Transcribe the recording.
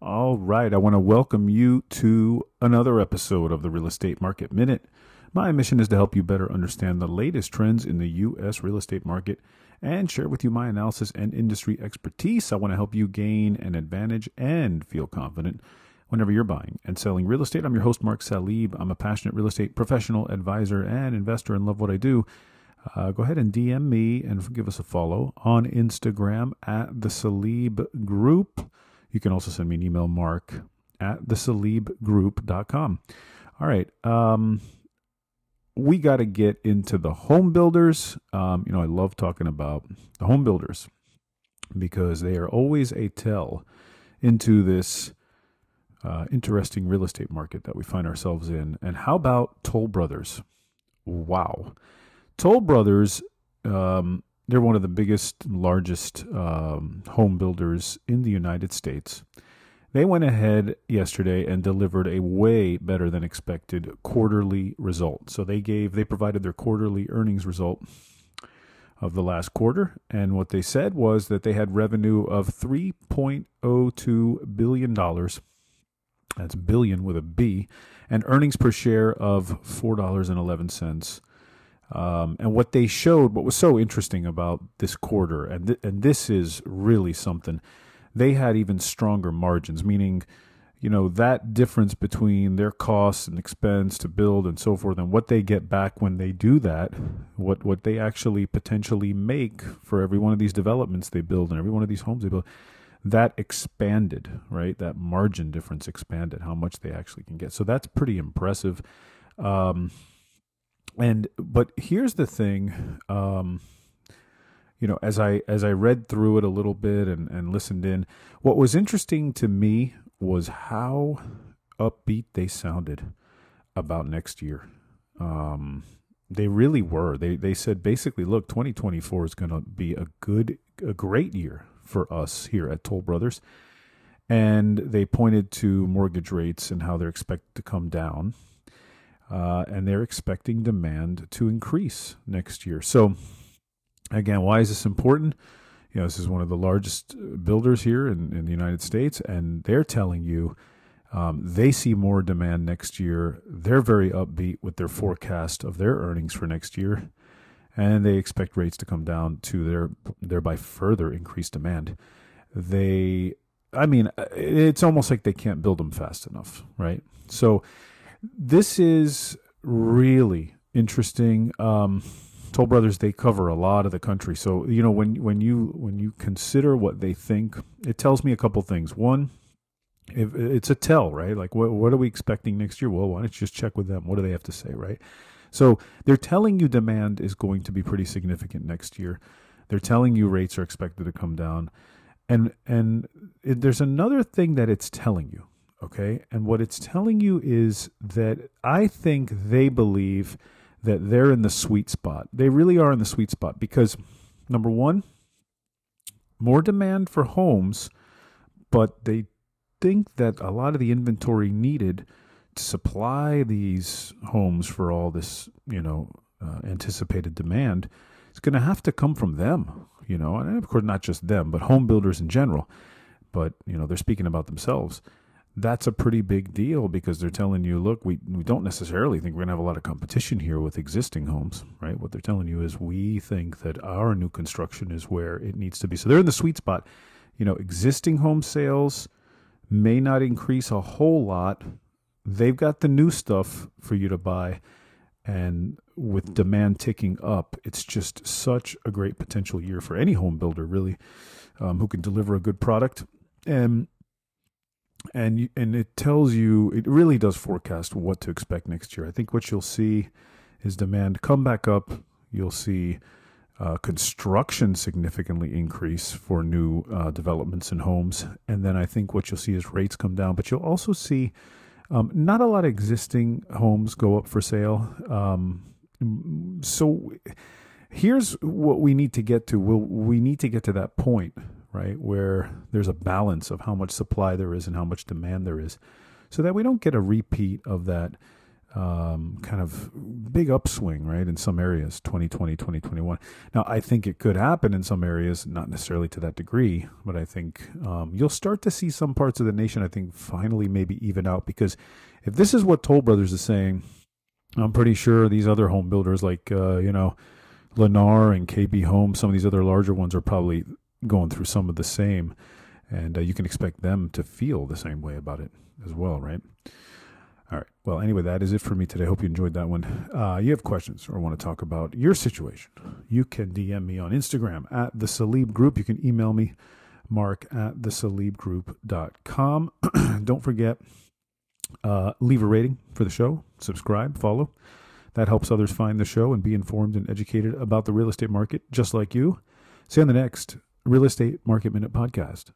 right. I want to welcome you to another episode of the Real Estate Market Minute. My mission is to help you better understand the latest trends in the U.S. real estate market and share with you my analysis and industry expertise. I want to help you gain an advantage and feel confident whenever you're buying and selling real estate. I'm your host, Mark Salib. I'm a passionate real estate professional, advisor, and investor and love what I do. Uh, go ahead and DM me and give us a follow on Instagram at the Salib Group. You can also send me an email, mark at thesalibgroup.com. All right. Um, we got to get into the home builders. Um, you know, I love talking about the home builders because they are always a tell into this uh, interesting real estate market that we find ourselves in. And how about Toll Brothers? Wow. Toll Brothers, um, they're one of the biggest, largest um, home builders in the United States. They went ahead yesterday and delivered a way better than expected quarterly result. So they gave they provided their quarterly earnings result of the last quarter and what they said was that they had revenue of 3.02 billion dollars. That's billion with a B and earnings per share of $4.11. Um, and what they showed, what was so interesting about this quarter, and th- and this is really something, they had even stronger margins, meaning, you know, that difference between their costs and expense to build and so forth, and what they get back when they do that, what what they actually potentially make for every one of these developments they build and every one of these homes they build, that expanded, right? That margin difference expanded, how much they actually can get. So that's pretty impressive. Um, and but here's the thing um, you know as i as i read through it a little bit and and listened in what was interesting to me was how upbeat they sounded about next year. Um, they really were. They they said basically look 2024 is going to be a good a great year for us here at toll brothers. And they pointed to mortgage rates and how they're expected to come down uh, and they're expecting demand to increase next year. So, again, why is this important? You know, this is one of the largest builders here in, in the United States, and they're telling you um, they see more demand next year. They're very upbeat with their forecast of their earnings for next year, and they expect rates to come down to their thereby further increase demand. They, I mean, it's almost like they can't build them fast enough, right? So this is really interesting. Um, Toll Brothers they cover a lot of the country, so you know when when you when you consider what they think, it tells me a couple things. One, if it's a tell, right? Like what what are we expecting next year? Well, why don't you just check with them? What do they have to say, right? So they're telling you demand is going to be pretty significant next year. They're telling you rates are expected to come down, and and it, there's another thing that it's telling you Okay. And what it's telling you is that I think they believe that they're in the sweet spot. They really are in the sweet spot because, number one, more demand for homes, but they think that a lot of the inventory needed to supply these homes for all this, you know, uh, anticipated demand is going to have to come from them, you know, and of course, not just them, but home builders in general. But, you know, they're speaking about themselves that's a pretty big deal because they're telling you, look, we, we don't necessarily think we're going to have a lot of competition here with existing homes, right? What they're telling you is we think that our new construction is where it needs to be. So they're in the sweet spot. You know, existing home sales may not increase a whole lot. They've got the new stuff for you to buy. And with demand ticking up, it's just such a great potential year for any home builder, really, um, who can deliver a good product. And and and it tells you it really does forecast what to expect next year. I think what you'll see is demand come back up. You'll see uh, construction significantly increase for new uh, developments and homes, and then I think what you'll see is rates come down. But you'll also see um, not a lot of existing homes go up for sale. Um, so here's what we need to get to. We'll, we need to get to that point right? Where there's a balance of how much supply there is and how much demand there is, so that we don't get a repeat of that um, kind of big upswing, right, in some areas, 2020, 2021. Now, I think it could happen in some areas, not necessarily to that degree, but I think um, you'll start to see some parts of the nation, I think, finally maybe even out. Because if this is what Toll Brothers is saying, I'm pretty sure these other home builders like, uh, you know, Lennar and KB Home, some of these other larger ones are probably going through some of the same. And uh, you can expect them to feel the same way about it as well, right? All right. Well, anyway, that is it for me today. Hope you enjoyed that one. Uh, you have questions or want to talk about your situation, you can DM me on Instagram at the Salib Group. You can email me, mark at the salibgroup.com. Don't forget, uh, leave a rating for the show, subscribe, follow. That helps others find the show and be informed and educated about the real estate market, just like you. See you on the next Real Estate Market Minute podcast.